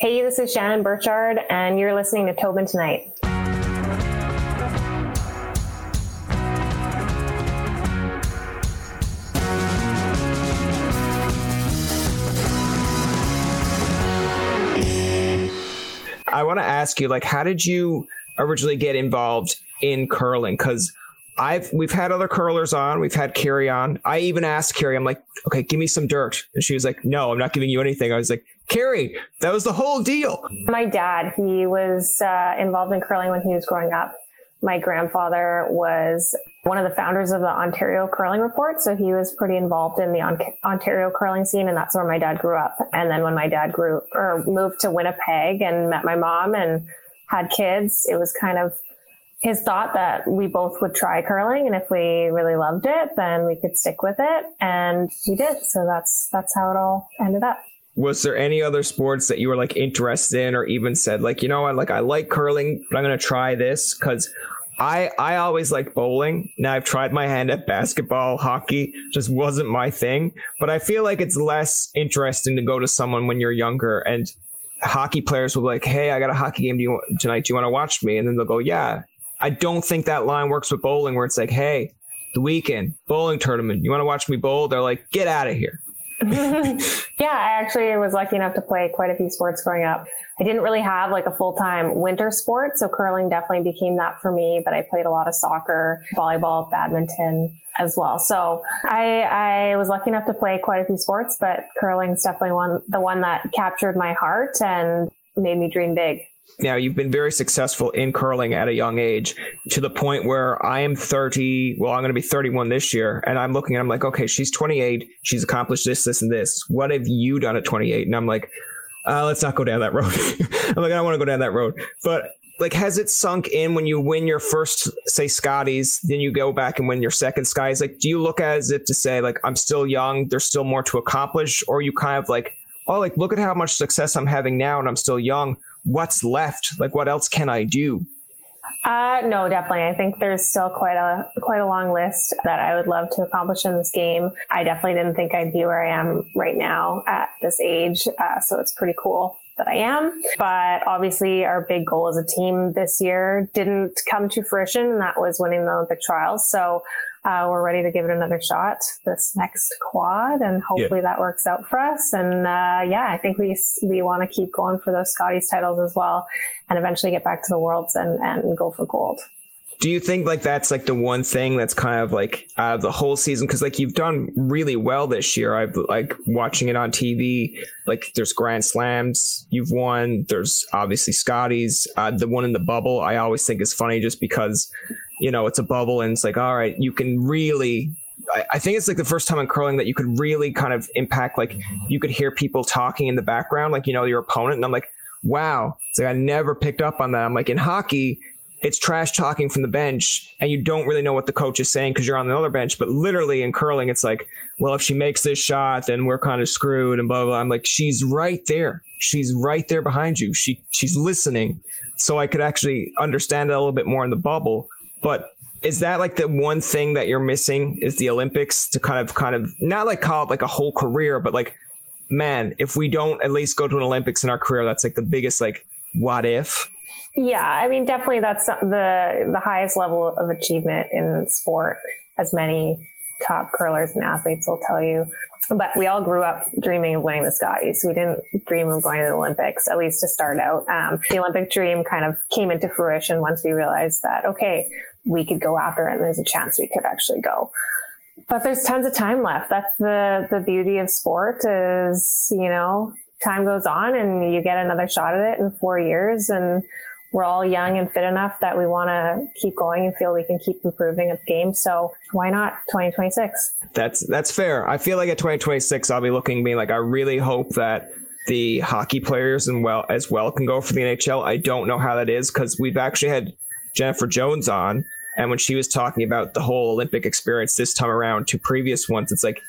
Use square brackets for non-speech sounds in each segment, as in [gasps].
Hey, this is Shannon Birchard, and you're listening to Tobin Tonight. I want to ask you, like, how did you originally get involved in curling? Because I've we've had other curlers on, we've had Kerri on. I even asked Kerri, I'm like, okay, give me some dirt, and she was like, no, I'm not giving you anything. I was like, Kerri, that was the whole deal. My dad, he was uh, involved in curling when he was growing up. My grandfather was one of the founders of the Ontario Curling Report, so he was pretty involved in the Ontario curling scene, and that's where my dad grew up. And then when my dad grew or moved to Winnipeg and met my mom and had kids, it was kind of his thought that we both would try curling and if we really loved it then we could stick with it and he did so that's that's how it all ended up was there any other sports that you were like interested in or even said like you know what like i like curling but i'm gonna try this because I I always like bowling. Now I've tried my hand at basketball, hockey, just wasn't my thing. But I feel like it's less interesting to go to someone when you're younger and hockey players will be like, "Hey, I got a hockey game do you tonight. Do you want to watch me?" And then they'll go, "Yeah." I don't think that line works with bowling where it's like, "Hey, the weekend bowling tournament. You want to watch me bowl?" They're like, "Get out of here." [laughs] yeah, I actually was lucky enough to play quite a few sports growing up. I didn't really have like a full time winter sport, so curling definitely became that for me. But I played a lot of soccer, volleyball, badminton as well. So I, I was lucky enough to play quite a few sports, but curling's definitely one the one that captured my heart and made me dream big. Now, you've been very successful in curling at a young age to the point where I am 30. Well, I'm going to be 31 this year. And I'm looking and I'm like, okay, she's 28. She's accomplished this, this, and this. What have you done at 28? And I'm like, uh, let's not go down that road. [laughs] I'm like, I don't want to go down that road. But like, has it sunk in when you win your first, say, Scotties, then you go back and win your second Scotties? Like, do you look at as if to say, like, I'm still young, there's still more to accomplish? Or you kind of like, oh, like, look at how much success I'm having now and I'm still young what's left? Like, what else can I do? Uh, no, definitely. I think there's still quite a quite a long list that I would love to accomplish in this game. I definitely didn't think I'd be where I am right now at this age, uh, so it's pretty cool that I am. But obviously, our big goal as a team this year didn't come to fruition, and that was winning the Olympic trials. So uh, we're ready to give it another shot this next quad, and hopefully yeah. that works out for us. And uh, yeah, I think we we want to keep going for those Scotties titles as well, and eventually get back to the worlds and and go for gold. Do you think like that's like the one thing that's kind of like the whole season? Because like you've done really well this year. I've like watching it on TV. Like there's Grand Slams you've won. There's obviously Scotties. Uh, the one in the bubble I always think is funny just because you know, it's a bubble and it's like, all right, you can really I, think it's like the first time in curling that you could really kind of impact like you could hear people talking in the background, like, you know, your opponent. And I'm like, wow. It's like I never picked up on that. I'm like, in hockey, it's trash talking from the bench and you don't really know what the coach is saying because you're on the other bench. But literally in curling, it's like, well, if she makes this shot, then we're kind of screwed and blah, blah, blah. I'm like, she's right there. She's right there behind you. She she's listening. So I could actually understand it a little bit more in the bubble. But is that like the one thing that you're missing is the Olympics to kind of kind of not like call it like a whole career, but like, man, if we don't at least go to an Olympics in our career, that's like the biggest like what if. Yeah, I mean, definitely that's the the highest level of achievement in sport, as many top curlers and athletes will tell you. But we all grew up dreaming of winning the Scotties. We didn't dream of going to the Olympics, at least to start out. Um, the Olympic dream kind of came into fruition once we realized that, okay, we could go after it and there's a chance we could actually go. But there's tons of time left. That's the, the beauty of sport is, you know, time goes on and you get another shot at it in four years and we're all young and fit enough that we want to keep going and feel we can keep improving at the game. So why not 2026? That's that's fair. I feel like at 2026 I'll be looking being like I really hope that the hockey players and well as well can go for the NHL. I don't know how that is because we've actually had Jennifer Jones on, and when she was talking about the whole Olympic experience this time around to previous ones, it's like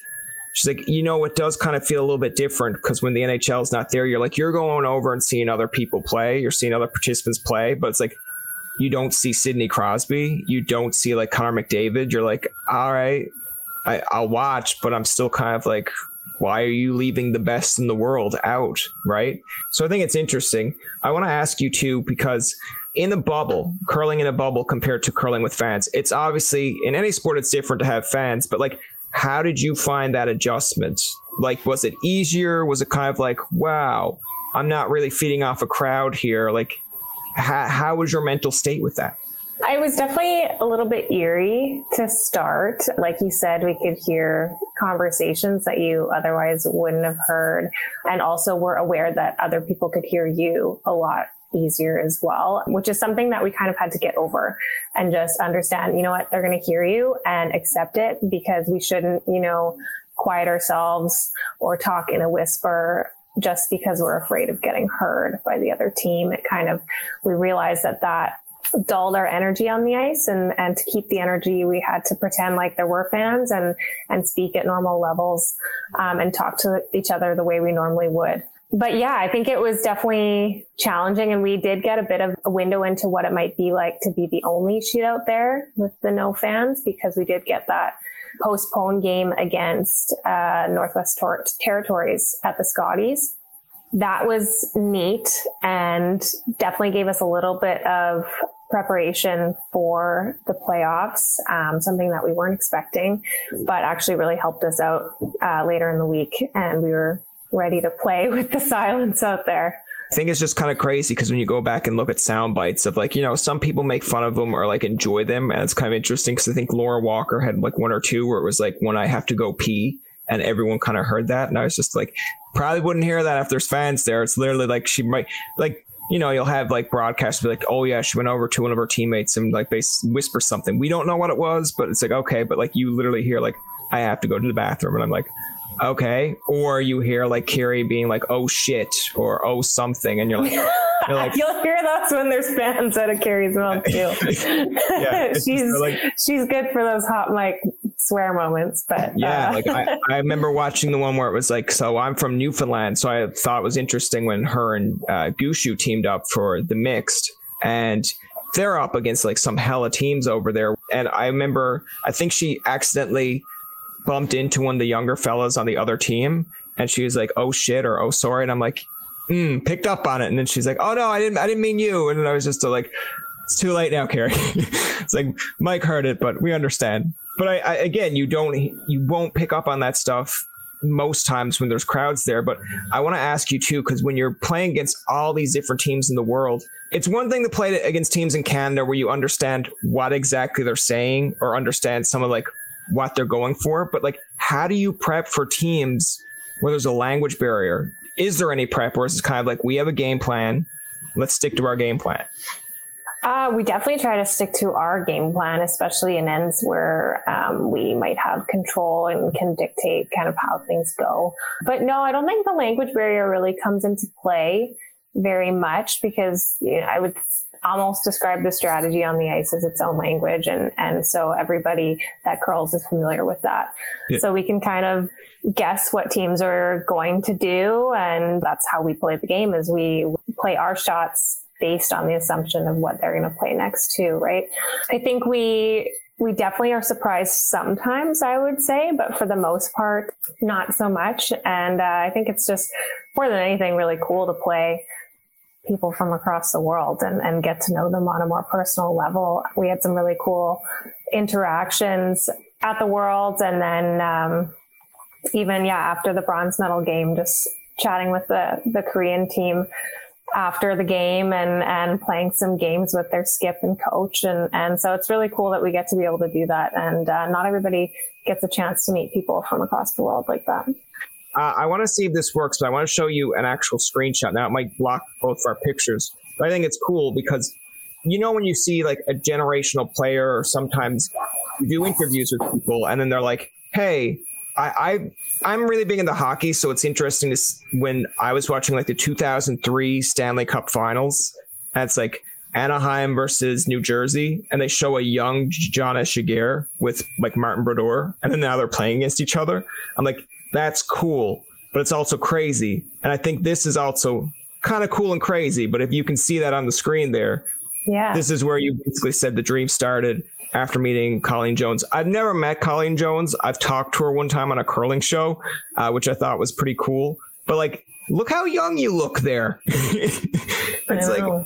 she's like, you know, it does kind of feel a little bit different because when the NHL is not there, you're like, you're going over and seeing other people play, you're seeing other participants play, but it's like you don't see Sidney Crosby, you don't see like Connor McDavid. You're like, all right, I, I'll watch, but I'm still kind of like, why are you leaving the best in the world out? Right. So I think it's interesting. I want to ask you too, because in the bubble, curling in a bubble compared to curling with fans, it's obviously in any sport, it's different to have fans, but like, how did you find that adjustment? Like, was it easier? Was it kind of like, wow, I'm not really feeding off a crowd here? Like, how, how was your mental state with that? I was definitely a little bit eerie to start. Like you said, we could hear conversations that you otherwise wouldn't have heard. And also, we're aware that other people could hear you a lot easier as well, which is something that we kind of had to get over and just understand, you know what, they're going to hear you and accept it because we shouldn't, you know, quiet ourselves or talk in a whisper just because we're afraid of getting heard by the other team. It kind of, we realized that that dulled our energy on the ice and, and to keep the energy, we had to pretend like there were fans and, and speak at normal levels, um, and talk to each other the way we normally would. But yeah, I think it was definitely challenging and we did get a bit of a window into what it might be like to be the only shootout there with the no fans because we did get that postponed game against, uh, Northwest Tor- Territories at the Scotties that was neat and definitely gave us a little bit of preparation for the playoffs, um, something that we weren't expecting, but actually really helped us out uh, later in the week. And we were ready to play [laughs] with the silence out there. I think it's just kind of crazy because when you go back and look at sound bites of like, you know, some people make fun of them or like enjoy them. And it's kind of interesting because I think Laura Walker had like one or two where it was like, when I have to go pee and everyone kind of heard that. And I was just like, probably wouldn't hear that if there's fans there. It's literally like she might, like, you know, you'll have like broadcasts be like, oh yeah, she went over to one of her teammates and like they whisper something. We don't know what it was, but it's like okay, but like you literally hear like, I have to go to the bathroom, and I'm like, okay. Or you hear like Kerri being like, oh shit, or oh something, and you're like. You're like, [laughs] You'll hear those when there's fans out of Kerri's mouth [laughs] too. yeah, [laughs] she's like, she's good for those hot mic swear moments, but yeah, uh. like I, I remember watching the one where it was like, so I'm from Newfoundland, so I thought it was interesting when her and uh, Gushue teamed up for the mixed, and they're up against like some hella teams over there, and I remember I think she accidentally bumped into one of the younger fellas on the other team, and she was like, "Oh shit," or "Oh sorry," and I'm like. Mm, picked up on it, and then she's like, "Oh no, I didn't. I didn't mean you." And then I was just like, "It's too late now, Kerri." [laughs] it's like mic heard it, but we understand but I, I, again, you don't, you won't pick up on that stuff most times when there's crowds there. But I want to ask you too, because when you're playing against all these different teams in the world, it's one thing to play against teams in Canada where you understand what exactly they're saying or understand some of like what they're going for. But like, how do you prep for teams where there's a language barrier? Is there any prep, or is it kind of like we have a game plan? Let's stick to our game plan. Uh, we definitely try to stick to our game plan, especially in ends where um, we might have control and can dictate kind of how things go. But no, I don't think the language barrier really comes into play very much because you know, I would almost describe the strategy on the ice as its own language. And, and so everybody that curls is familiar with that. Yeah. So we can kind of guess what teams are going to do. And that's how we play the game is we play our shots based on the assumption of what they're going to play next too, right? I think we we definitely are surprised sometimes, I would say, but for the most part, not so much. And uh, I think it's just more than anything really cool to play people from across the world and, and get to know them on a more personal level. We had some really cool interactions at the Worlds, and then um, even yeah after the bronze medal game, just chatting with the the Korean team after the game and and playing some games with their skip and coach. And and so it's really cool that we get to be able to do that. And uh, not everybody gets a chance to meet people from across the world like that uh, i want to see if this works but i want to show you an actual screenshot now it might block both of our pictures but i think it's cool because you know when you see like a generational player or sometimes you do interviews with people and then they're like hey I, I am really big into hockey, so it's interesting to when I was watching like the 2003 Stanley Cup Finals. And it's like Anaheim versus New Jersey, and they show a young Janas Giguere with like Martin Brodeur, and then now they're playing against each other. I'm like, that's cool, but it's also crazy. And I think this is also kind of cool and crazy. But if you can see that on the screen there, Yeah. This is where you basically said the dream started after meeting Colleen Jones. I've never met Colleen Jones. I've talked to her one time on a curling show, uh, which I thought was pretty cool. But like, look how young you look there. [laughs] it's like,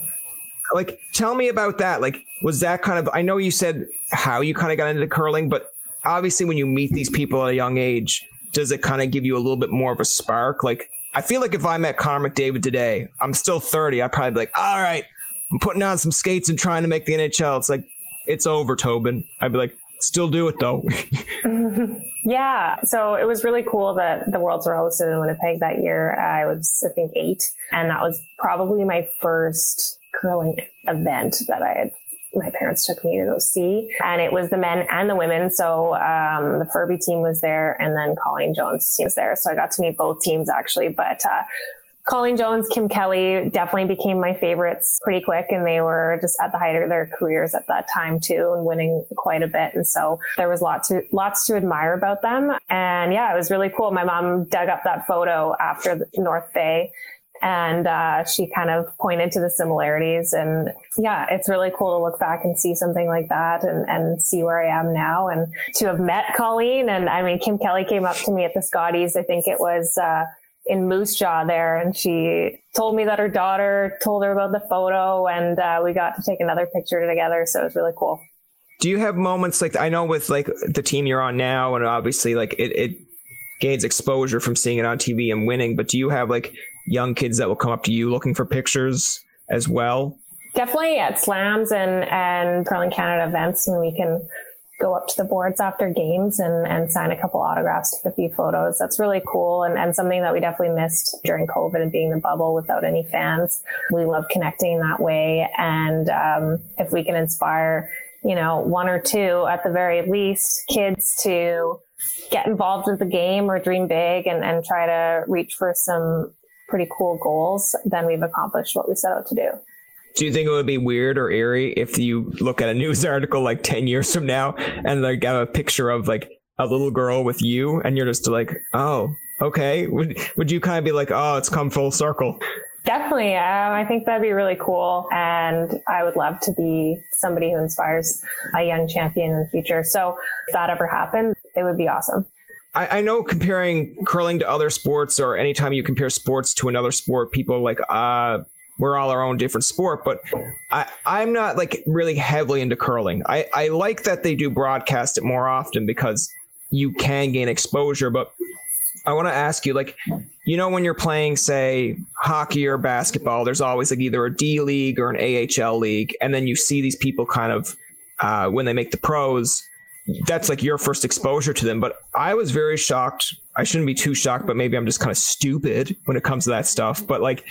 like, tell me about that. Like, was that kind of? I know you said how you kind of got into curling, but obviously, when you meet these people at a young age, does it kind of give you a little bit more of a spark? Like, I feel like if I met Connor McDavid today, I'm still 30. I'd probably be like, all right, I'm putting on some skates and trying to make the NHL. It's like, it's over, Tobin. I'd be like, still do it though. [laughs] yeah. So it was really cool that the Worlds were hosted in Winnipeg that year. I was, I think, eight. And that was probably my first curling event that I had my parents took me to go see, and it was the men and the women. So um, the Ferbey team was there, and then Colleen Jones team was there. So I got to meet both teams actually. But uh, Colleen Jones, Kim Kelly definitely became my favorites pretty quick, and they were just at the height of their careers at that time too, and winning quite a bit. And so there was lots to lots to admire about them. And yeah, it was really cool. My mom dug up that photo after North Bay and uh, she kind of pointed to the similarities and yeah it's really cool to look back and see something like that and, and see where i am now and to have met colleen and i mean kim kelly came up to me at the scotties i think it was uh, in Moose Jaw there, and she told me that her daughter told her about the photo, and uh, we got to take another picture together. So it was really cool. Do you have moments like I know with like the team you're on now, and obviously like it, it gains exposure from seeing it on TV and winning, but do you have like young kids that will come up to you looking for pictures as well? Definitely at slams and and Curling Canada events, and we can go up to the boards after games and, and sign a couple autographs, take a few photos. That's really cool and, and something that we definitely missed during COVID and being in the bubble without any fans. We love connecting that way. And um, if we can inspire, you know, one or two at the very least kids to get involved with the game or dream big and, and try to reach for some pretty cool goals, then we've accomplished what we set out to do. Do you think it would be weird or eerie if you look at a news [laughs] article like 10 years from now and like have a picture of like a little girl with you and you're just like, oh, okay. Would, would you kind of be like, oh, it's come full circle? Definitely. Um, I think that'd be really cool. And I would love to be somebody who inspires a young champion in the future. So if that ever happened, it would be awesome. I, I, know comparing curling to other sports or anytime you compare sports to another sport, people like, uh, we're all our own different sport, but I, I'm not like really heavily into curling. I, I like that they do broadcast it more often because you can gain exposure. But I want to ask you, like, you know, when you're playing, say, hockey or basketball, there's always like either a D league or an AHL league. And then you see these people kind of, uh, when they make the pros, that's like your first exposure to them. But I was very shocked. I shouldn't be too shocked, but maybe I'm just kind of stupid when it comes to that stuff. But like,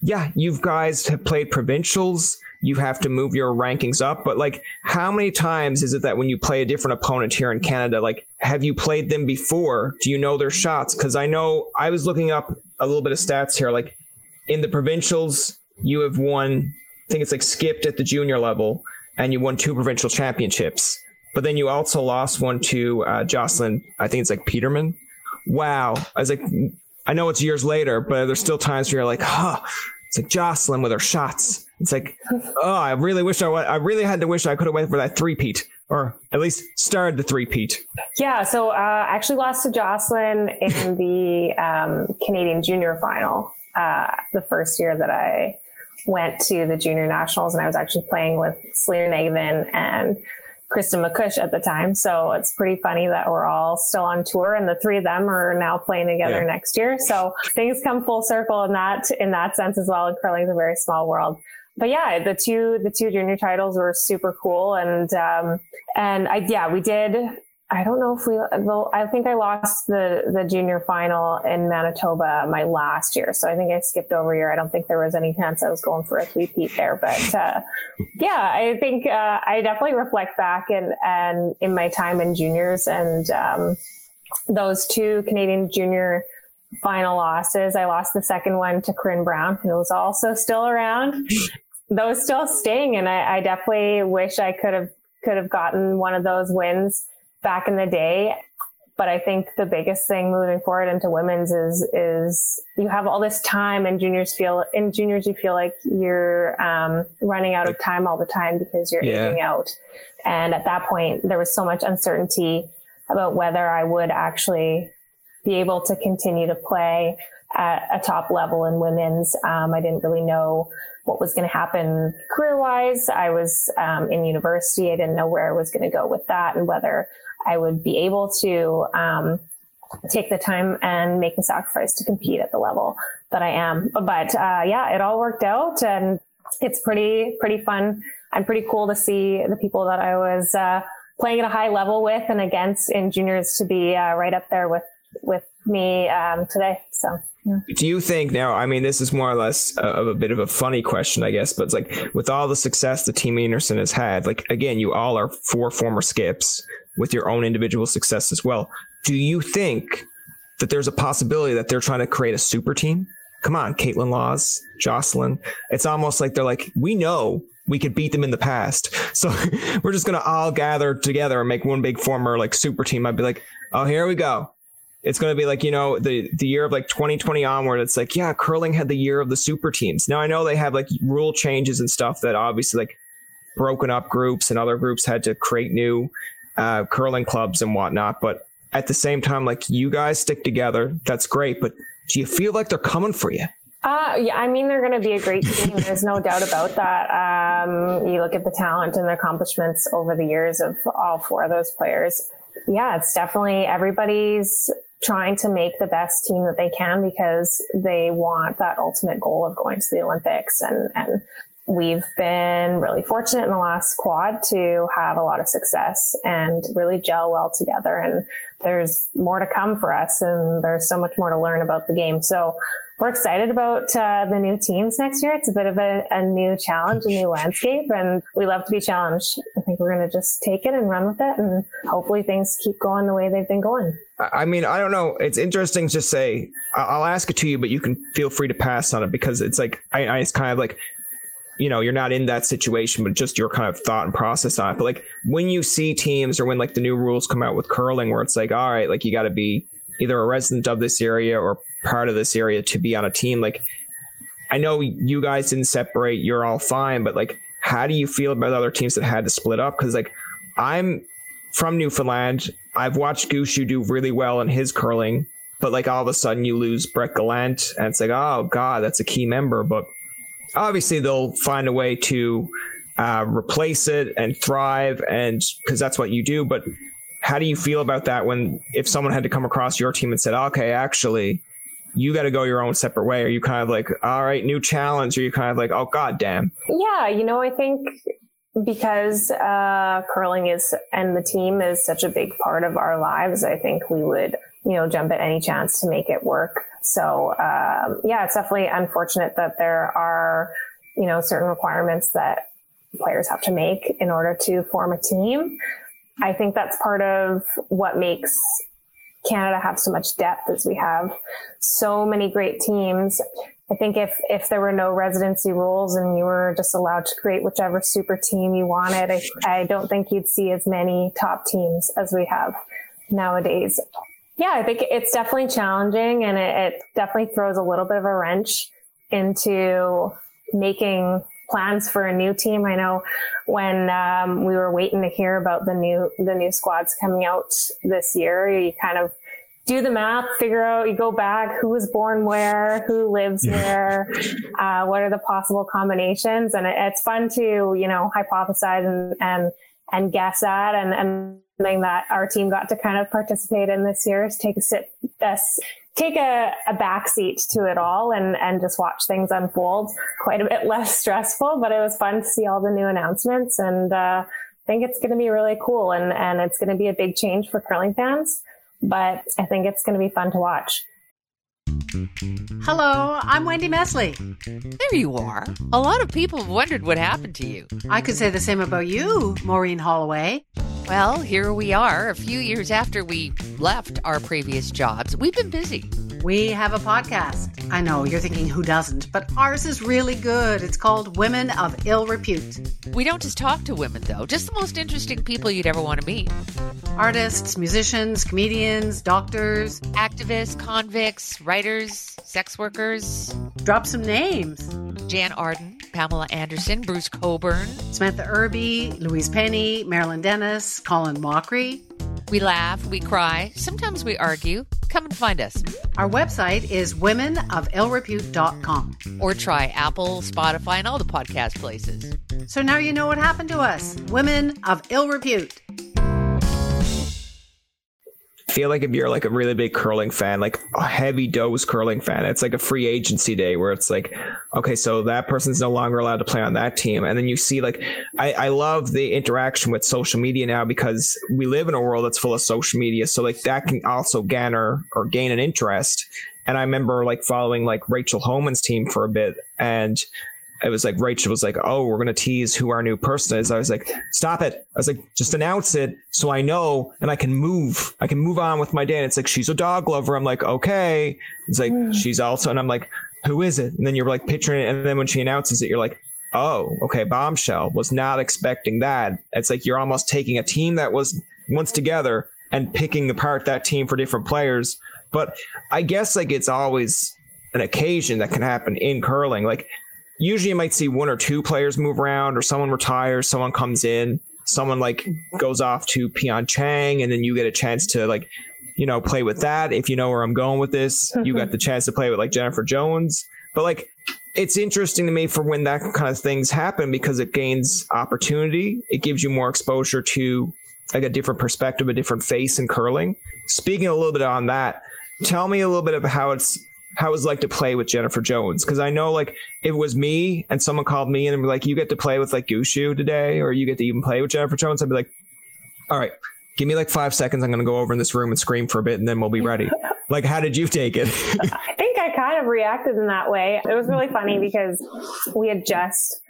yeah, you guys have played provincials. You have to move your rankings up. But like, how many times is it that when you play a different opponent here in Canada, like, have you played them before? Do you know their shots? Because I know I was looking up a little bit of stats here. Like, in the provincials, you have won, I think it's like skipped at the junior level, and you won two provincial championships. But then you also lost one to uh, Jocelyn, I think it's like Peterman. Wow. I was like, I know it's years later, but there's still times where you're like, huh, it's like Jocelyn with her shots. It's like, oh, I really wish I I really had to wish I could have went for that three peat or at least started the three peat. Yeah. So uh, I actually lost to Jocelyn in the um, Canadian junior final uh, the first year that I went to the junior nationals and I was actually playing with Selena Njegovan and Kristin MacCuish at the time. So it's pretty funny that we're all still on tour and the three of them are now playing together yeah. next year. So things come full circle in that, in that sense as well. And curling is a very small world. But yeah, the two, the two junior titles were super cool. And, um, and I, yeah, we did, I don't know if we, well, I think I lost the, the junior final in Manitoba my last year. So I think I skipped over year. I don't think there was any chance I was going for a three-peat there. But, uh, yeah, I think, uh, I definitely reflect back and, and in my time in juniors and, um, those two Canadian junior final losses. I lost the second one to Corryn Brown, who was also still around. those still sting. And I, I definitely wish I could have, could have gotten one of those wins back in the day. But I think the biggest thing moving forward into women's is is you have all this time, and juniors feel in juniors you feel like you're um, running out of time all the time because you're yeah. aging out. And at that point, there was so much uncertainty about whether I would actually be able to continue to play at a top level in women's. Um, I didn't really know what was going to happen career wise. I was um, in university. I didn't know where I was going to go with that and whether I would be able to um, take the time and make the sacrifice to compete at the level that I am. But uh, yeah, it all worked out and it's pretty, pretty fun and pretty cool to see the people that I was uh, playing at a high level with and against in juniors to be uh, right up there with, with me um, today. So. Do you think now? I mean, this is more or less of a, a bit of a funny question, I guess, but it's like with all the success the team Einarson has had, like again, you all are four former skips with your own individual success as well. Do you think that there's a possibility that they're trying to create a super team? Come on, Kaitlyn Lawes, Jocelyn. It's almost like they're like, we know we could beat them in the past. So [laughs] we're just gonna all gather together and make one big former like super team. I'd be like, oh, here we go it's going to be like you know the the year of like 2020 onward it's like yeah curling had the year of the super teams now i know they have like rule changes and stuff that obviously like broken up groups and other groups had to create new uh, curling clubs and whatnot but at the same time like you guys stick together that's great but do you feel like they're coming for you uh, yeah, I mean, they're going to be a great team. There's no doubt about that. Um, you look at the talent and the accomplishments over the years of all four of those players. Yeah, it's definitely everybody's trying to make the best team that they can because they want that ultimate goal of going to the Olympics. And, and we've been really fortunate in the last quad to have a lot of success and really gel well together. And there's more to come for us and there's so much more to learn about the game. So we're excited about uh, the new teams next year. It's a bit of a, a, new challenge, a new landscape, and we love to be challenged. I think we're going to just take it and run with it, and hopefully things keep going the way they've been going. I mean, I don't know. It's interesting to say. I'll ask it to you, but you can feel free to pass on it because it's like I, I it's kind of like you know you're not in that situation but just your kind of thought and process on it but like when you see teams or when like the new rules come out with curling where it's like all right like you got to be either a resident of this area or part of this area to be on a team. Like, I know you guys didn't separate, you're all fine, but like, how do you feel about other teams that had to split up? Because like, I'm from Newfoundland. I've watched Gushue do really well in his curling, but like all of a sudden you lose Brett Gallant, and it's like, oh god, that's a key member. But obviously they'll find a way to uh, replace it and thrive, and because that's what you do. But how do you feel about that when if someone had to come across your team and said, okay, actually, you got to go your own separate way? Are you kind of like, all right, new challenge? Are you kind of like, oh, god damn? Yeah, you know, I think because uh, curling is and the team is such a big part of our lives, I think we would, you know, jump at any chance to make it work. So, um, yeah, it's definitely unfortunate that there are, you know, certain requirements that players have to make in order to form a team. I think that's part of what makes Canada have so much depth as we have so many great teams. I think if if there were no residency rules and you were just allowed to create whichever super team you wanted, I, I don't think you'd see as many top teams as we have nowadays. Yeah, I think it's definitely challenging and it, it definitely throws a little bit of a wrench into making plans for a new team. I know when um, we were waiting to hear about the new the new squads coming out this year, you kind of do the math, figure out, you go back, who was born where, who lives where, uh, what are the possible combinations, and it, it's fun to you know hypothesize and and and guess at and and something that our team got to kind of participate in this year is take a sit, uh, take a, a backseat to it all and, and just watch things unfold. Quite a bit less stressful, but it was fun to see all the new announcements. And uh, I think it's going to be really cool and, and it's going to be a big change for curling fans, but I think it's going to be fun to watch. Hello, I'm Wendy Mesley. There you are. A lot of people have wondered what happened to you. I could say the same about you, Maureen Holloway. Well, here we are, a few years after we left our previous jobs. We've been busy. We have a podcast. I know you're thinking who doesn't, but ours is really good. It's called Women of Ill Repute. We don't just talk to women, though, just the most interesting people you'd ever want to meet artists, musicians, comedians, doctors, activists, convicts, writers, sex workers. Drop some names Jann Arden, Pamela Anderson, Bruce Cockburn, Samantha Irby, Louise Penny, Marilyn Denis, Colin Mochrie. We laugh, we cry, sometimes we argue. Come and find us. Our website is womenofillrepute.com. Or try Apple, Spotify, and all the podcast places. So now you know what happened to us Women of Ill Repute feel like if you're like a really big curling fan, like a heavy dose curling fan, it's like a free agency day where it's like, okay, so that person's no longer allowed to play on that team. And then you see like, I, I love the interaction with social media now because we live in a world that's full of social media. So like that can also garner or gain an interest. And I remember like following like Rachel Homan's team for a bit and it was like Rachel was like, "Oh, we're gonna tease who our new person is." I was like, "Stop it!" I was like, "Just announce it so I know and I can move. I can move on with my day." And it's like she's a dog lover. I'm like, "Okay." It's like mm. she's also, and I'm like, "Who is it?" And then you're like picturing it, and then when she announces it, you're like, "Oh, okay." Bombshell was not expecting that. It's like you're almost taking a team that was once together and picking apart that team for different players. But I guess like it's always an occasion that can happen in curling. Like usually you might see one or two players move around or someone retires, someone comes in, someone like goes off to Pyeongchang and then you get a chance to like, you know, play with that. If you know where I'm going with this, you got mm-hmm. the chance to play with like Jennifer Jones. But like it's interesting to me for when that kind of things happen because it gains opportunity. It gives you more exposure to like a different perspective, a different face in curling. Speaking a little bit on that, tell me a little bit of how it's how it was like to play with Jennifer Jones. Cause I know like if it was me and someone called me and be like, you get to play with like Gushue today, or you get to even play with Jennifer Jones, I'd be like, all right, give me like five seconds. I'm going to go over in this room and scream for a bit and then we'll be ready. [laughs] like, how did you take it? I think I kind of reacted in that way. It was really funny because we had just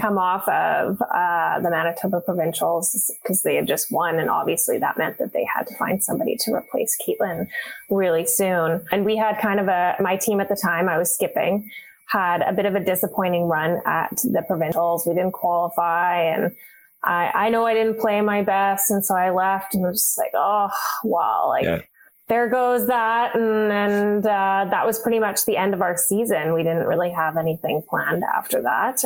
come off of uh, the Manitoba Provincials because they had just won. And obviously that meant that they had to find somebody to replace Kaitlyn really soon. And we had kind of a, my team at the time, I was skipping, had a bit of a disappointing run at the Provincials. We didn't qualify and I, I know I didn't play my best. And so I left and was just like, oh, wow. Like, yeah there goes that and and uh, that was pretty much the end of our season we didn't really have anything planned after that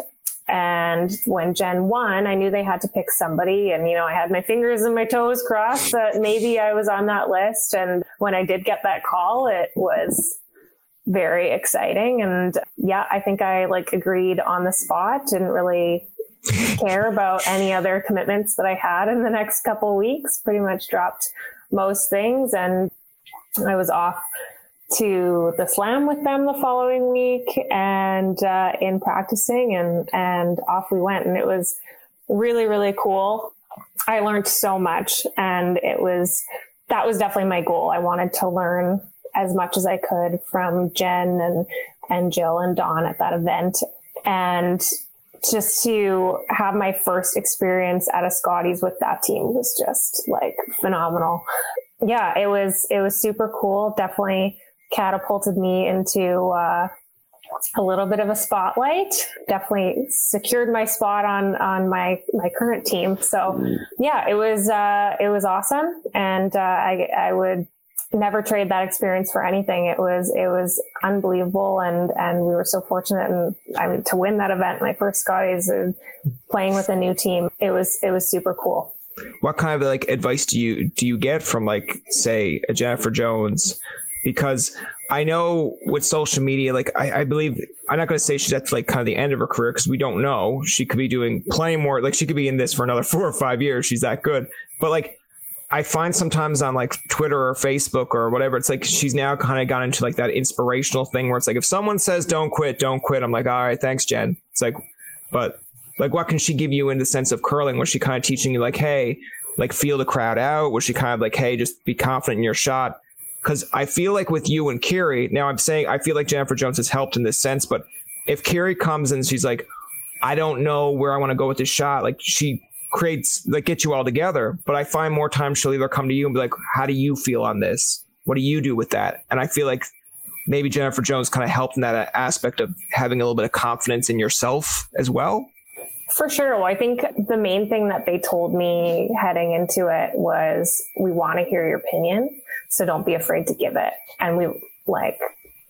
and when Jen won, I knew they had to pick somebody. And, you know, I had my fingers and my toes crossed that maybe I was on that list. And when I did get that call, it was very exciting. And yeah, I think I like agreed on the spot, didn't really care about any other commitments that I had in the next couple weeks, pretty much dropped most things. And I was off to the slam with them the following week and uh, in practicing and and off we went and it was really really cool i learned so much and it was that was definitely my goal i wanted to learn as much as i could from jen and and jill and dawn at that event and just to have my first experience at a Scotties with that team was just like phenomenal. Yeah, it was it was super cool. Definitely catapulted me into uh, a little bit of a spotlight. Definitely secured my spot on on my my current team. So yeah, it was uh, it was awesome, and uh, I I would never trade that experience for anything. It was it was unbelievable, and and we were so fortunate and I mean to win that event. My first Scotties and playing with a new team. It was it was super cool. What kind of like advice do you do you get from like say a Jennifer Jones because I know with social media, like I, I believe I'm not going to say she's at like kind of the end of her career because we don't know. She could be doing plenty more. Like she could be in this for another [laughs] four or five years. She's that good. But like I find sometimes on like Twitter or Facebook or whatever, it's like she's now kind of gone into like that inspirational thing where it's like if someone says don't quit, don't quit. I'm like, all right, thanks, Jen. It's like, but like what can she give you in the sense of curling? Was she kind of teaching you like, hey, like feel the crowd out? Was she kind of like, hey, just be confident in your shot? Because I feel like with you and Kerri, now I'm saying I feel like Jennifer Jones has helped in this sense, but if Kerri comes and she's like, I don't know where I want to go with this shot, like she creates like gets you all together. But I find more times she'll either come to you and be like, How do you feel on this? What do you do with that? And I feel like maybe Jennifer Jones kind of helped in that aspect of having a little bit of confidence in yourself as well? For sure. Well, I think the main thing that they told me heading into it was we want to hear your opinion. So don't be afraid to give it. And we like,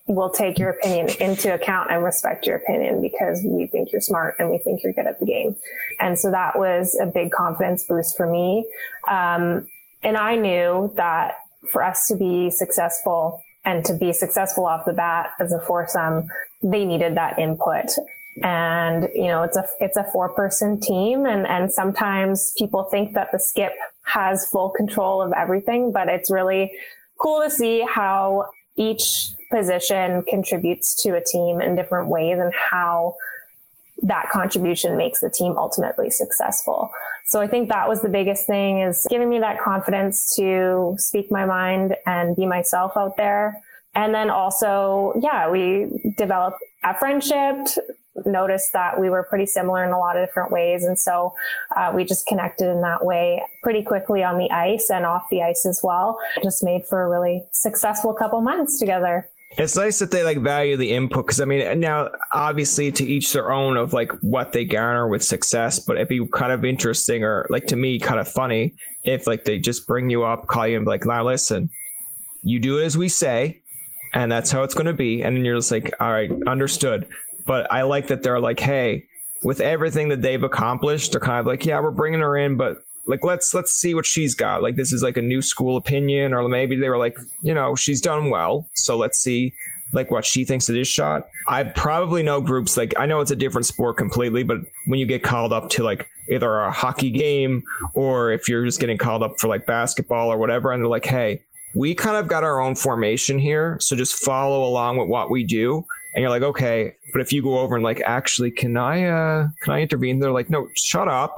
we'll take your opinion into account and respect your opinion because we think you're smart and we think you're good at the game. And so that was a big confidence boost for me. Um, and I knew that for us to be successful and to be successful off the bat as a foursome, they needed that input and you know it's a it's a four person team and and sometimes people think that the skip has full control of everything but it's really cool to see how each position contributes to a team in different ways and how that contribution makes the team ultimately successful. So I think that was the biggest thing is giving me that confidence to speak my mind and be myself out there. And then also, yeah, we developed friendship, noticed that we were pretty similar in a lot of different ways. And so uh, we just connected in that way pretty quickly on the ice and off the ice as well. Just made for a really successful couple months together. It's nice that they like value the input because I mean now obviously to each their own of like what they garner with success, but it'd be kind of interesting or like to me kind of funny if like they just bring you up, call you and be like, now listen, you do as we say, and that's how it's going to be, and then you're just like, all right, understood. But I like that they're like, hey, with everything that they've accomplished, they're kind of like, yeah, we're bringing her in, but like let's let's see what she's got. Like this is like a new school opinion, or maybe they were like, you know, she's done well, so let's see like what she thinks of this shot. I probably know groups like I know it's a different sport completely, but when you get called up to like either a hockey game or if you're just getting called up for like basketball or whatever, and they're like, hey, we kind of got our own formation here, so just follow along with what we do and you're like, okay, but if you go over and like, actually, can I, uh, can I intervene? They're like, no, shut up.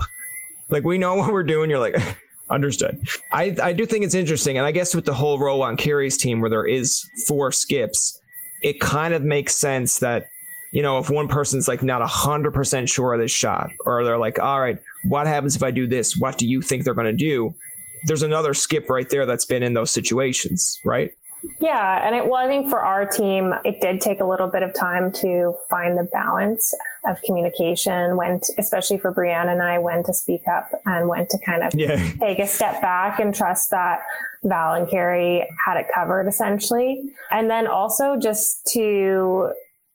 Like, we know [laughs] what we're doing. You're like, [laughs] understood. I, I do think it's interesting. And I guess with the whole role on Kerri's team where there is four skips, it kind of makes sense that, you know, if one person's like not a hundred percent sure of this shot, or they're like, all right, what happens if I do this? What do you think they're going to do? There's another skip right there that's been in those situations, right? Yeah, and it well, I think for our team, it did take a little bit of time to find the balance of communication. When, to, especially for Brianna and I, when to speak up and when to kind of yeah. [laughs] take a step back and trust that Val and Kerri had it covered, essentially. And then also just to,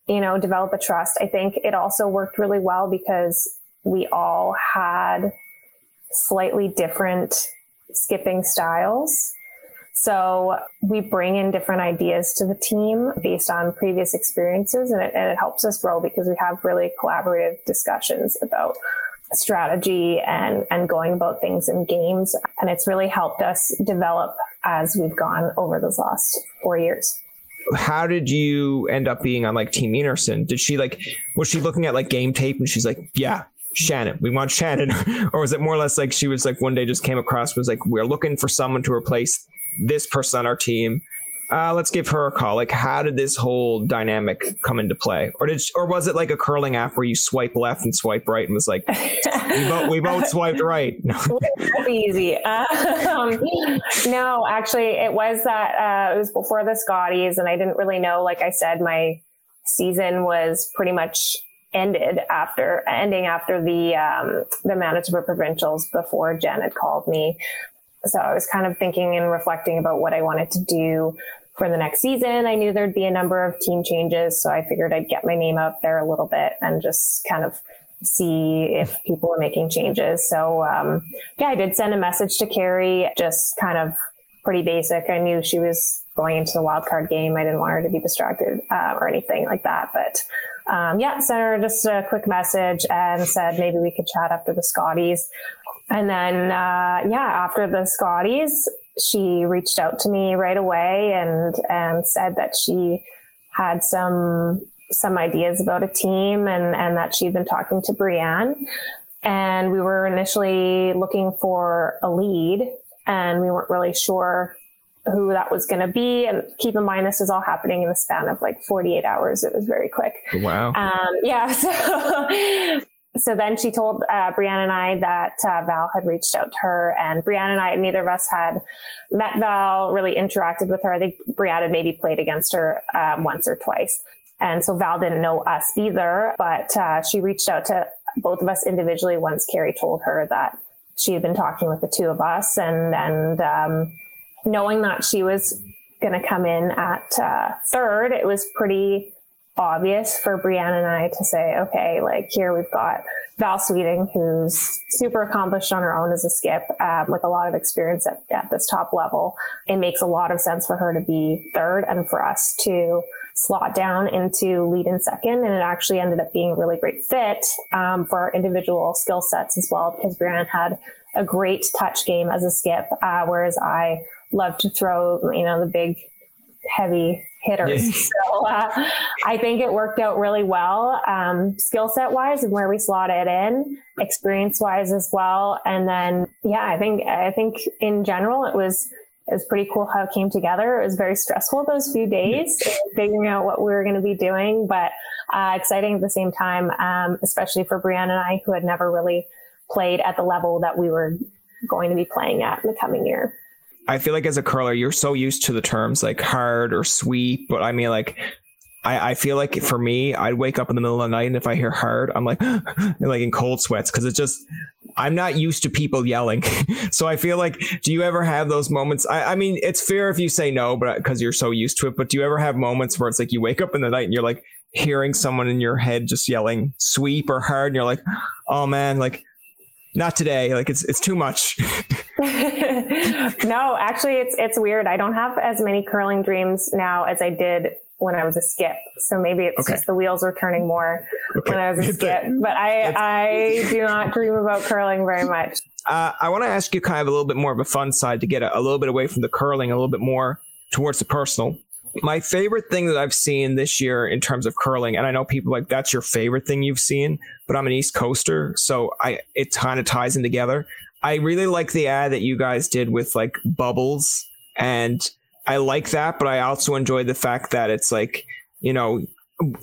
you know, develop a trust. I think it also worked really well because we all had slightly different skipping styles so we bring in different ideas to the team based on previous experiences and it, and it helps us grow because we have really collaborative discussions about strategy and, and going about things in games. And it's really helped us develop as we've gone over those last four years how did you end up being on like Team Einarson? Did she like was she looking at like game tape and she's like, yeah, Shannon, we want Shannon, [laughs] or was it more or less like she was like one day just came across was like we're looking for someone to replace this person on our team. Uh, let's give her a call. Like, how did this whole dynamic come into play, or did, or was it like a curling app where you swipe left and swipe right, and was like, we both we both [laughs] swiped right? easy. [laughs] Um, no, actually, it was that uh, it was before the Scotties, and I didn't really know. Like I said, my season was pretty much ended after ending after the um, the Manitoba provincials before had called me. So I was kind of thinking and reflecting about what I wanted to do for the next season. I knew there'd be a number of team changes, so I figured I'd get my name out there a little bit and just kind of see if people were making changes. So um, yeah, I did send a message to Kerri, just kind of pretty basic. I knew she was going into the wild card game. I didn't want her to be distracted uh, or anything like that, but um, yeah, sent her just a quick message and said maybe we could chat after the Scotties. And then, uh, yeah, after the Scotties, she reached out to me right away and, and said that she had some, some ideas about a team and, and that she'd been talking to Brienne. And we were initially looking for a lead and we weren't really sure who that was going to be. And keep in mind, this is all happening in the span of like 48 hours. It was very quick. Wow. Um, yeah. [laughs] So so then she told uh, Brianna and I that uh, Val had reached out to her, and Brianna and I, neither of us had met Val, really interacted with her. I think Brianna maybe played against her uh, once or twice. And so Val didn't know us either, but uh, she reached out to both of us individually once Kerri told her that she had been talking with the two of us and, and um, knowing that she was going to come in at uh, third, it was pretty obvious for Brianna and I to say, okay, like here we've got Val Sweeting, who's super accomplished on her own as a skip um, with a lot of experience at, at this top level. It makes a lot of sense for her to be third and for us to slot down into lead and second. And it actually ended up being a really great fit um, for our individual skill sets as well, because Brianna had a great touch game as a skip, uh, whereas I love to throw, you know, the big heavy hitters. [laughs] so uh, I think it worked out really well, um, skill set wise, and where we slotted in, experience wise as well. And then, yeah, I think I think in general it was it was pretty cool how it came together. It was very stressful those few days, figuring out what we were going to be doing, but uh, exciting at the same time, um, especially for Brianna and I, who had never really played at the level that we were going to be playing at in the coming year. I feel like as a curler, you're so used to the terms like hard or sweep, but I mean, like, I, I feel like for me, I'd wake up in the middle of the night and if I hear hard, I'm like, [gasps] like in cold sweats because it's just, I'm not used to people yelling. [laughs] so I feel like, do you ever have those moments? I, I mean, it's fair if you say no, but because you're so used to it, but do you ever have moments where it's like you wake up in the night and you're like hearing someone in your head just yelling sweep or hard and you're like, oh man, like, not today. Like it's it's too much. [laughs] no, actually, it's it's weird. I don't have as many curling dreams now as I did when I was a skip. So maybe it's okay. just the wheels were turning more okay. when I was a [laughs] skip. But I I do not dream about curling very much. Uh, I want to ask you kind of a little bit more of a fun side to get a, a little bit away from the curling, a little bit more towards the personal my favorite thing that I've seen this year in terms of curling, and I know people like that's your favorite thing you've seen, but I'm an East Coaster, so I it kind of ties in together. I really like the ad that you guys did with like bubbles, and I like that, but I also enjoy the fact that it's like you know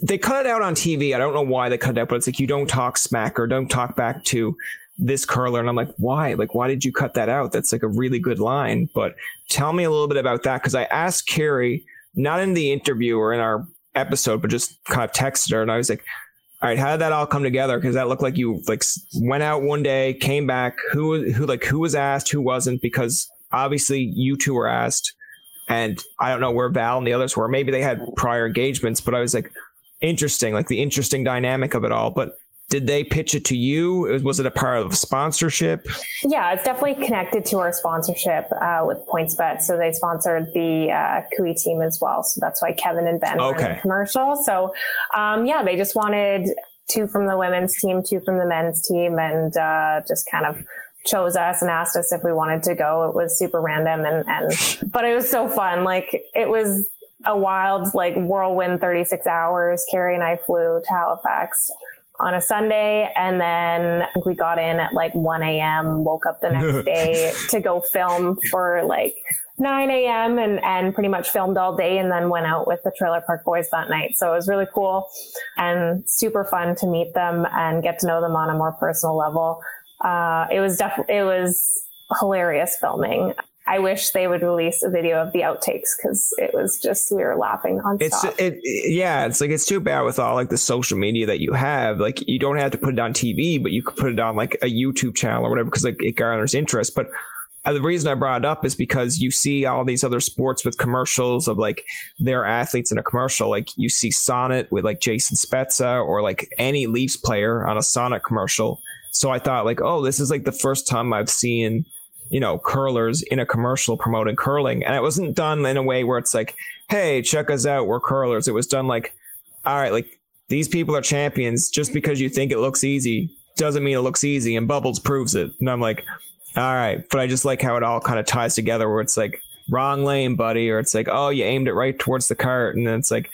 they cut it out on TV. I don't know why they cut it out, but it's like you don't talk smack or don't talk back to this curler. And I'm like, why? Like, why did you cut that out? That's like a really good line. But tell me a little bit about that because I asked Kerri not in the interview or in our episode, but just kind of texted her. And I was like, all right, how did that all come together? Because that looked like you like went out one day, came back. Who who like who was asked, who wasn't? Because obviously you two were asked, and I don't know where Val and the others were. Maybe they had prior engagements, but I was like, interesting, like the interesting dynamic of it all. But did they pitch it to you? Was it a part of sponsorship? Yeah, it's definitely connected to our sponsorship uh, with PointsBet. So they sponsored the uh, Koe team as well. So that's why Kevin and Ben okay. were in the commercial. So um, yeah, they just wanted two from the women's team, two from the men's team, and uh, just kind of chose us and asked us if we wanted to go. It was super random and, and but it was so fun. Like it was a wild, like whirlwind 36 hours. Kerri and I flew to Halifax on a Sunday. And then we got in at like 1 a.m., woke up the next [laughs] day to go film for like 9 a.m. and, and pretty much filmed all day and then went out with the Trailer Park Boys that night. So it was really cool and super fun to meet them and get to know them on a more personal level. Uh, it was definitely, it was hilarious filming. I wish they would release a video of the outtakes because it was just we were laughing on. It's it, yeah, it's like it's too bad with all like the social media that you have. Like you don't have to put it on TV, but you could put it on like a YouTube channel or whatever because like it garners interest. But uh, the reason I brought it up is because you see all these other sports with commercials of like their athletes in a commercial. Like you see Sonnet with like Jason Spezza or like any Leafs player on a Sonnet commercial. So I thought like, oh, this is like the first time I've seen you know, curlers in a commercial promoting curling. And it wasn't done in a way where it's like, hey, check us out, we're curlers. It was done like, all right, like these people are champions. Just because you think it looks easy doesn't mean it looks easy. And Bubbles proves it. And I'm like, all right. But I just like how it all kind of ties together where it's like, wrong lane, buddy. Or it's like, oh, you aimed it right towards the cart. And then it's like,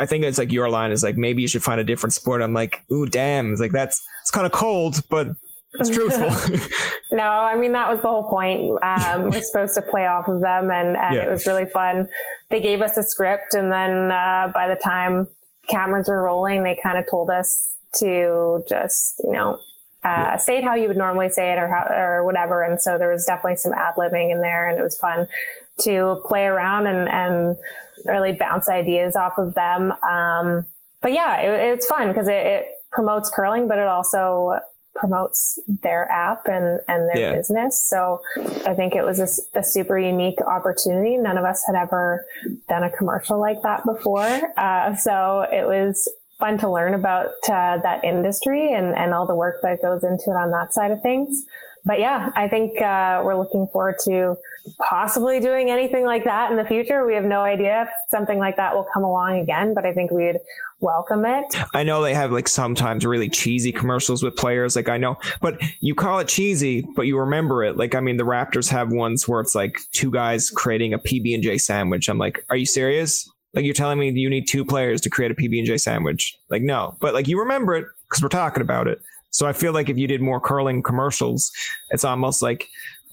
I think it's like your line is like, maybe you should find a different sport. I'm like, ooh, damn. It's like, that's, it's kind of cold, but it's truthful. [laughs] [laughs] no, I mean that was the whole point. Um, we're [laughs] supposed to play off of them, and, and yeah. it was really fun. They gave us a script, and then uh, by the time cameras were rolling, they kind of told us to just, you know, uh, say it how you would normally say it or how, or whatever. And so there was definitely some ad libbing in there and it was fun to play around and, and really bounce ideas off of them. Um, but yeah, it, it's fun because it, it, promotes curling, but it also promotes their app and, and their yeah. business. So I think it was a, a, super unique opportunity. None of us had ever done a commercial like that before. Uh, so it was fun to learn about uh, that industry and, and all the work that goes into it on that side of things but yeah, I think uh, we're looking forward to possibly doing anything like that in the future. We have no idea if something like that will come along again, but I think we'd welcome it. I know they have like sometimes really cheesy commercials with players. Like I know, but you call it cheesy, but you remember it. Like I mean, the Raptors have ones where it's like two guys creating a PB and J sandwich. I'm like, are you serious? Like you're telling me you need two players to create a PB and J sandwich? Like no, but like you remember it because we're talking about it. So I feel like if you did more curling commercials, it's almost like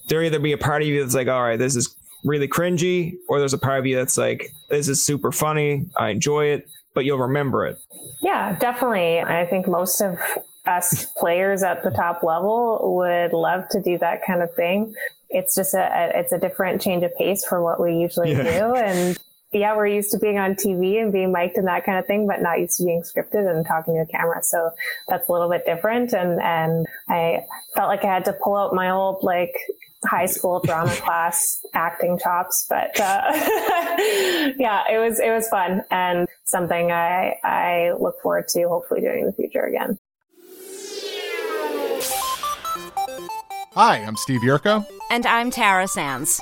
there either be a part of you that's like, all right, this is really cringy, or there's a part of you that's like, this is super funny. I enjoy it, but you'll remember it. Yeah, definitely. I think most of us players at the top level would love to do that kind of thing. It's just a, it's a different change of pace for what we usually yeah. do. And yeah, we're used to being on TV and being mic'd and that kind of thing, but not used to being scripted and talking to a camera. So that's a little bit different. And, and I felt like I had to pull out my old, like, high school drama [laughs] class acting chops, but, uh, [laughs] yeah, it was, it was fun and something I, I look forward to hopefully doing in the future again. Hi, I'm Steve Yerko. And I'm Tara Sands.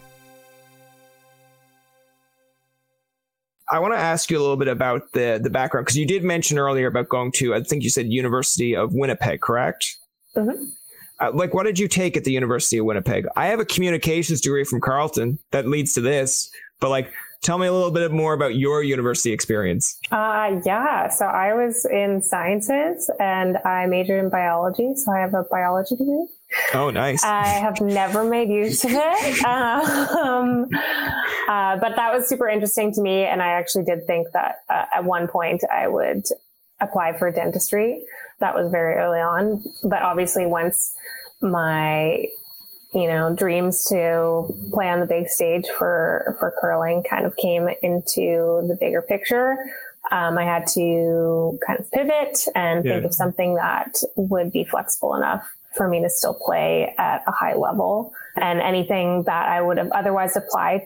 I want to ask you a little bit about the the background because you did mention earlier about going to I think you said University of Winnipeg, correct? Mm-hmm. Uh, like, what did you take at the University of Winnipeg? I have a communications degree from Carleton that leads to this, but like, tell me a little bit more about your university experience. Uh, yeah. So I was in sciences and I majored in biology. So I have a biology degree. Oh, nice. I have never made use of it. [laughs] Um, uh, but that was super interesting to me. And I actually did think that uh, at one point I would apply for dentistry that was very early on. But obviously, once my you know dreams to play on the big stage for for curling kind of came into the bigger picture um, i had to kind of pivot and yeah. think of something that would be flexible enough for me to still play at a high level and anything that i would have otherwise applied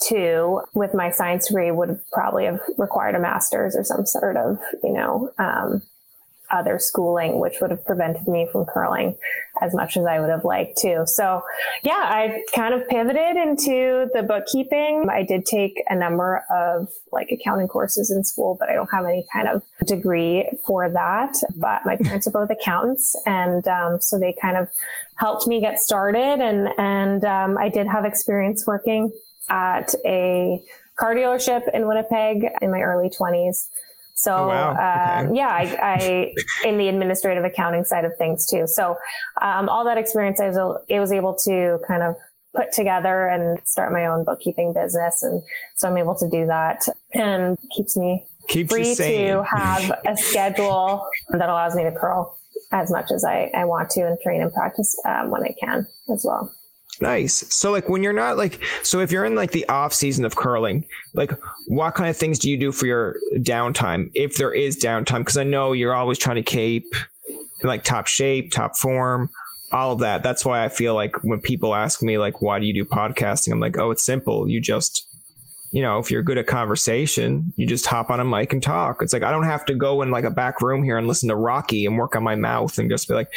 to with my science degree would probably have required a master's or some sort of you know um, other schooling, which would have prevented me from curling as much as I would have liked to. So yeah, I kind of pivoted into the bookkeeping. I did take a number of like accounting courses in school, but I don't have any kind of degree for that. But my parents are both accountants. And um, so they kind of helped me get started. And, and um, I did have experience working at a car dealership in Winnipeg in my early 20s. So oh, wow. uh, okay. [laughs] yeah, I, I, in the administrative accounting side of things too. So um, all that experience, I was, I was able to kind of put together and start my own bookkeeping business, and so I'm able to do that, and keeps me keeps free to [laughs] have a schedule that allows me to curl as much as I, I want to and train and practice um, when I can as well. Nice. So like when you're not like so if you're in like the off season of curling, like what kind of things do you do for your downtime if there is downtime because I know you're always trying to keep like top shape, top form, all of that. That's why I feel like when people ask me like why do you do podcasting, I'm like, "Oh, it's simple. You just you know, if you're good at conversation, you just hop on a mic and talk. It's like I don't have to go in like a back room here and listen to Rocky and work on my mouth and just be like,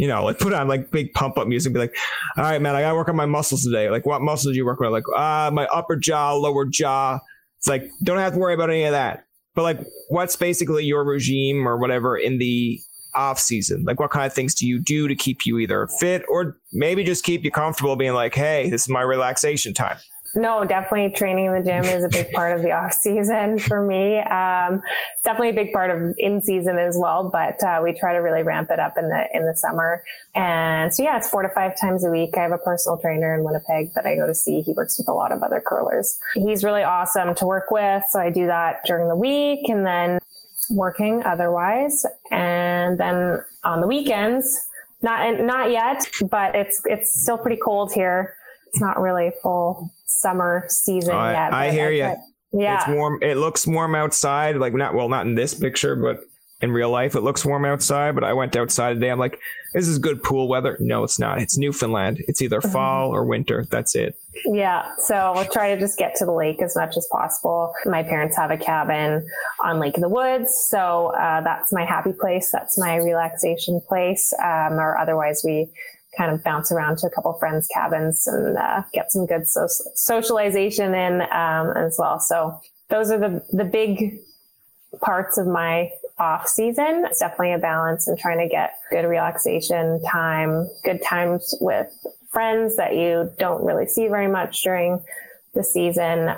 you know, like put on like big pump up music, be like, all right, man, I gotta work on my muscles today. Like, what muscles do you work on? Like, ah, uh, my upper jaw, lower jaw. It's like, don't have to worry about any of that. But like, what's basically your regime or whatever in the off season? Like, what kind of things do you do to keep you either fit or maybe just keep you comfortable being like, hey, this is my relaxation time? No, definitely training in the gym is a big part of the off season for me. Um, it's definitely a big part of in season as well, but uh, we try to really ramp it up in the in the summer. And so yeah, it's four to five times a week. I have a personal trainer in Winnipeg that I go to see. He works with a lot of other curlers. He's really awesome to work with. So I do that during the week and then working otherwise. And then on the weekends, not not yet, but it's it's still pretty cold here. It's not really full summer season uh, yet. I hear you. Yeah, it's warm. It looks warm outside. Like not well, not in this picture, but in real life, it looks warm outside. But I went outside today. I'm like, this is good pool weather. No, it's not. It's Newfoundland. It's either mm-hmm. fall or winter. That's it. Yeah. So I'll try to just get to the lake as much as possible. My parents have a cabin on Lake of the Woods. So uh, that's my happy place. That's my relaxation place. Um, or otherwise, we kind of bounce around to a couple friends' cabins and uh, get some good so- socialization in um, as well. So those are the the big parts of my off season. It's definitely a balance and trying to get good relaxation time, good times with friends that you don't really see very much during the season,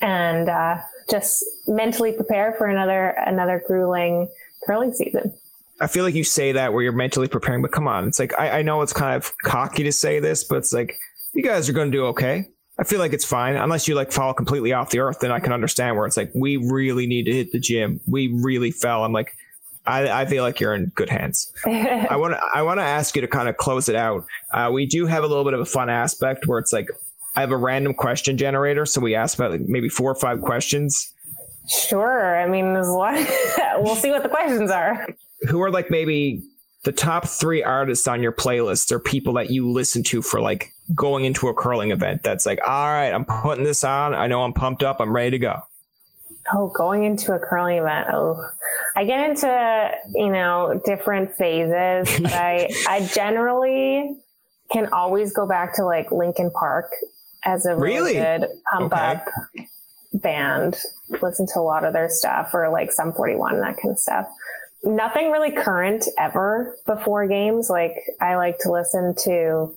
and uh, just mentally prepare for another another grueling curling season. I feel like you say that where you're mentally preparing, but come on, it's like I, I know it's kind of cocky to say this, but it's like you guys are going to do okay. I feel like it's fine unless you like fall completely off the earth. Then I can understand where it's like we really need to hit the gym. We really fell. I'm like, I, I feel like you're in good hands. [laughs] I want to I want to ask you to kind of close it out. Uh, we do have a little bit of a fun aspect where it's like I have a random question generator, so we ask about like maybe four or five questions. Sure. I mean, there's a lot. we'll see what the questions are who are like maybe the top three artists on your playlist or people that you listen to for like going into a curling event that's like, all right, I'm putting this on. I know I'm pumped up. I'm ready to go. Oh, going into a curling event. Oh, I get into, you know, different phases, [laughs] but I, I generally can always go back to like Linkin Park as a really, really good pump okay. up band. Listen to a lot of their stuff or like Sum 41, that kind of stuff nothing really current ever before games. Like I like to listen to,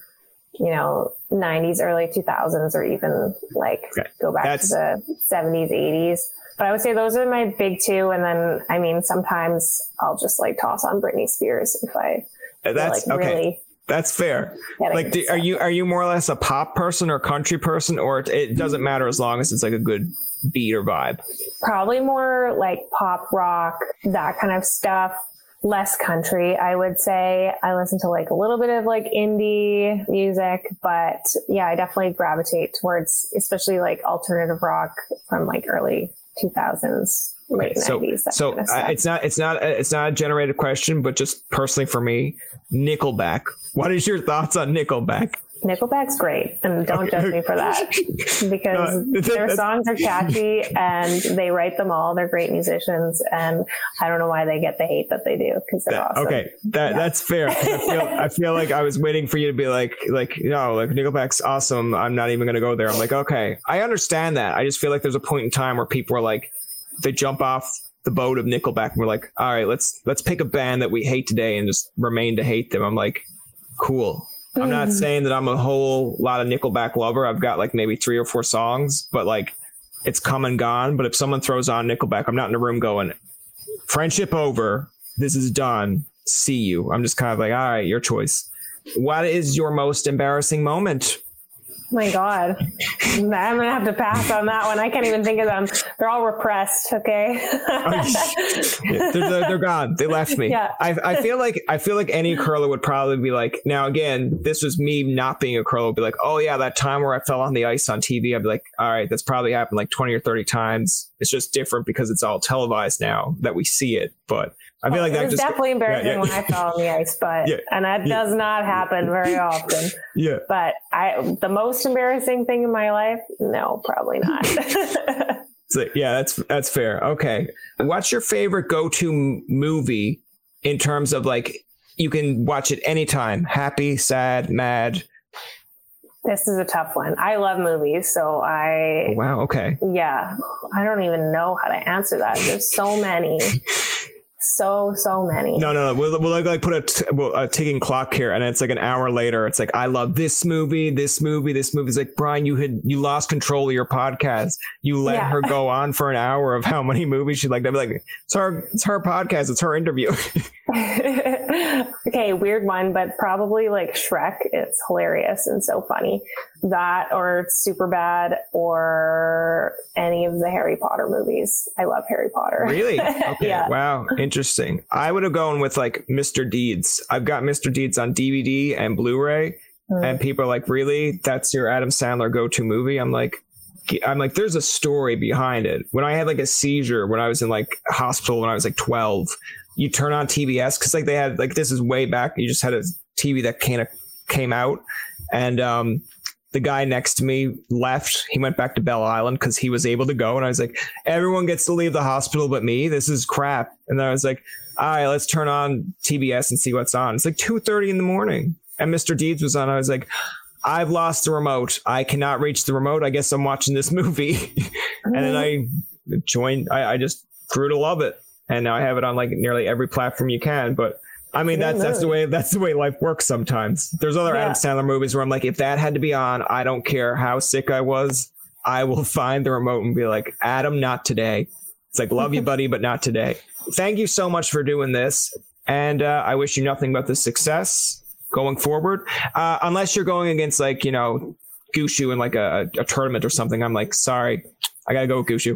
you know, 90s, early 2000s, or even like okay. go back That's... to the 70s, 80s. But I would say those are my big two. And then, I mean, sometimes I'll just like toss on Britney Spears if I. That's like, okay. Really that's fair. Like, do, are you are you more or less a pop person or country person, or it, it doesn't matter as long as it's like a good beat or vibe? Probably more like pop rock, that kind of stuff. Less country, I would say. I listen to like a little bit of like indie music, but yeah, I definitely gravitate towards, especially like alternative rock from like early 2000s late so, 90s. so kind of it's not it's not it's not a generated question, but just personally for me, Nickelback. What is your thoughts on Nickelback? Nickelback's great, and don't judge me for that [laughs] because no, their songs are catchy [laughs] and they write them all. They're great musicians, and I don't know why they get the hate that they do because they're that, awesome. Okay, that yeah. that's fair. I feel, I feel like I was waiting for you to be like, like no, like Nickelback's awesome. I'm not even gonna go there. I'm like, okay, I understand that. I just feel like there's a point in time where people are like, they jump off the boat of Nickelback and we're like, all right, let's let's pick a band that we hate today and just remain to hate them. I'm like, cool. I'm not mm. saying that I'm a whole lot of Nickelback lover. I've got like maybe three or four songs, but like it's come and gone. But if someone throws on Nickelback, I'm not in the room going, friendship over. This is done. See you. I'm just kind of like, all right, your choice. What is your most embarrassing moment my God. I'm going to have to pass on that one. I can't even think of them. They're all repressed. Okay. Oh, they're, they're, they're, gone. They left me. Yeah. I, I feel like, I feel like any curler would probably be like, now again, this was me not being a curler would be like, oh yeah, that time where I fell on the ice on TV. I'd be like, all right, that's probably happened like 20 or 30 times. It's just different because it's all televised now that we see it. but I feel like it that was just definitely embarrassing yeah, yeah. when I fell on the [laughs] ice, but Yeah, and that does not happen very [laughs] often. yeah. But I, the most embarrassing thing in my life, no, probably not. [laughs] So, yeah, that's that's fair. Okay, what's your favorite go-to m- movie in terms of like you can watch it anytime, happy, sad, mad? this is a tough one. I love movies, so I, Oh, wow. Okay. yeah, I don't even know how to answer that. There's so many, so so many. No, no, no. We'll, we'll like, put a, t- well, a ticking clock here, and it's like an hour later. It's like I love this movie, this movie, this movie. It's like Brian, you had you lost control of your podcast. You let Yeah. her go on for an hour of how many movies she liked. I'd be like, it's her, it's her podcast, it's her interview. [laughs] [laughs] okay, weird one, but probably like Shrek. It's hilarious and so funny. That or Super Bad or any of the Harry Potter movies. I love Harry Potter. really? [laughs] Okay. Yeah. Wow. Interesting. I would have gone with like Mr. Deeds. I've got Mr. Deeds on DVD and Blu-ray, Mm. and people are like, "Really? That's your Adam Sandler go-to movie?" I'm like. I'm like, there's a story behind it. When I had like a seizure when I was in like hospital when I was like 12, you turn on TBS because like they had like this is way back. You just had a TV that kind of came out, and um, the guy next to me left. He went back to Bell Island because he was able to go, and I was like, everyone gets to leave the hospital but me. This is crap. And then I was like, all right, let's turn on TBS and see what's on. It's like 2:30 in the morning, and Mr. Deeds was on. I was like. I've lost the remote. I cannot reach the remote. I guess I'm watching this [laughs] movie. and then I joined, I, I just grew to love it. And now I have it on like nearly every platform you can. But I mean, that's that's the way that's the way life works sometimes. There's other Yeah. Adam Sandler movies where I'm like, if that had to be on, I don't care how sick I was, I will [laughs] find the remote and be like, Adam, not today. It's like, love you, [laughs] buddy, but not today. Thank you so much for doing this. And uh, I wish you nothing but the success going forward. Uh, unless you're going against like, you know, Gushue in like a, a tournament or something. I'm like, sorry, I gotta go with Gushue.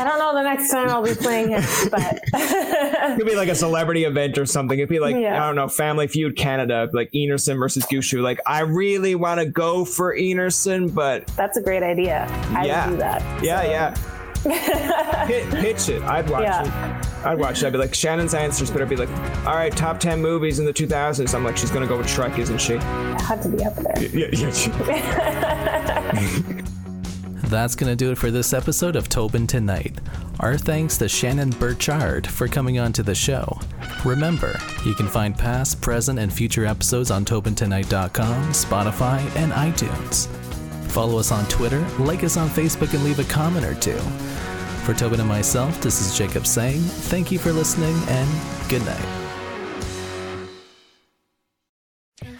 I don't know the next time I'll be playing him, but It [laughs] could be like a celebrity event or something. It'd be like, Yeah. I don't know, Family Feud Canada, like Einarson versus Gushue. Like, I really want to go for Einarson, but that's a great idea. I Yeah. would do that. yeah, So- yeah. [laughs] Hit, pitch it. I'd watch Yeah. it. I'd watch it. I'd be like, Shannon's answers better be like, all right, top 10 movies in the 2000s. I'm like, she's going to go with Shrek, isn't she? I had to be up there. Yeah, yeah. [laughs] That's going to do it for this episode of Tobin Tonight. Our thanks to Shannon Birchard for coming on to the show. Remember, you can find past, present, and future episodes on TobinTonight.com, Spotify, and iTunes. Follow us on Twitter, like us on Facebook, and leave a comment or two. For Tobin and myself, this is Jacob saying thank you for listening and good night.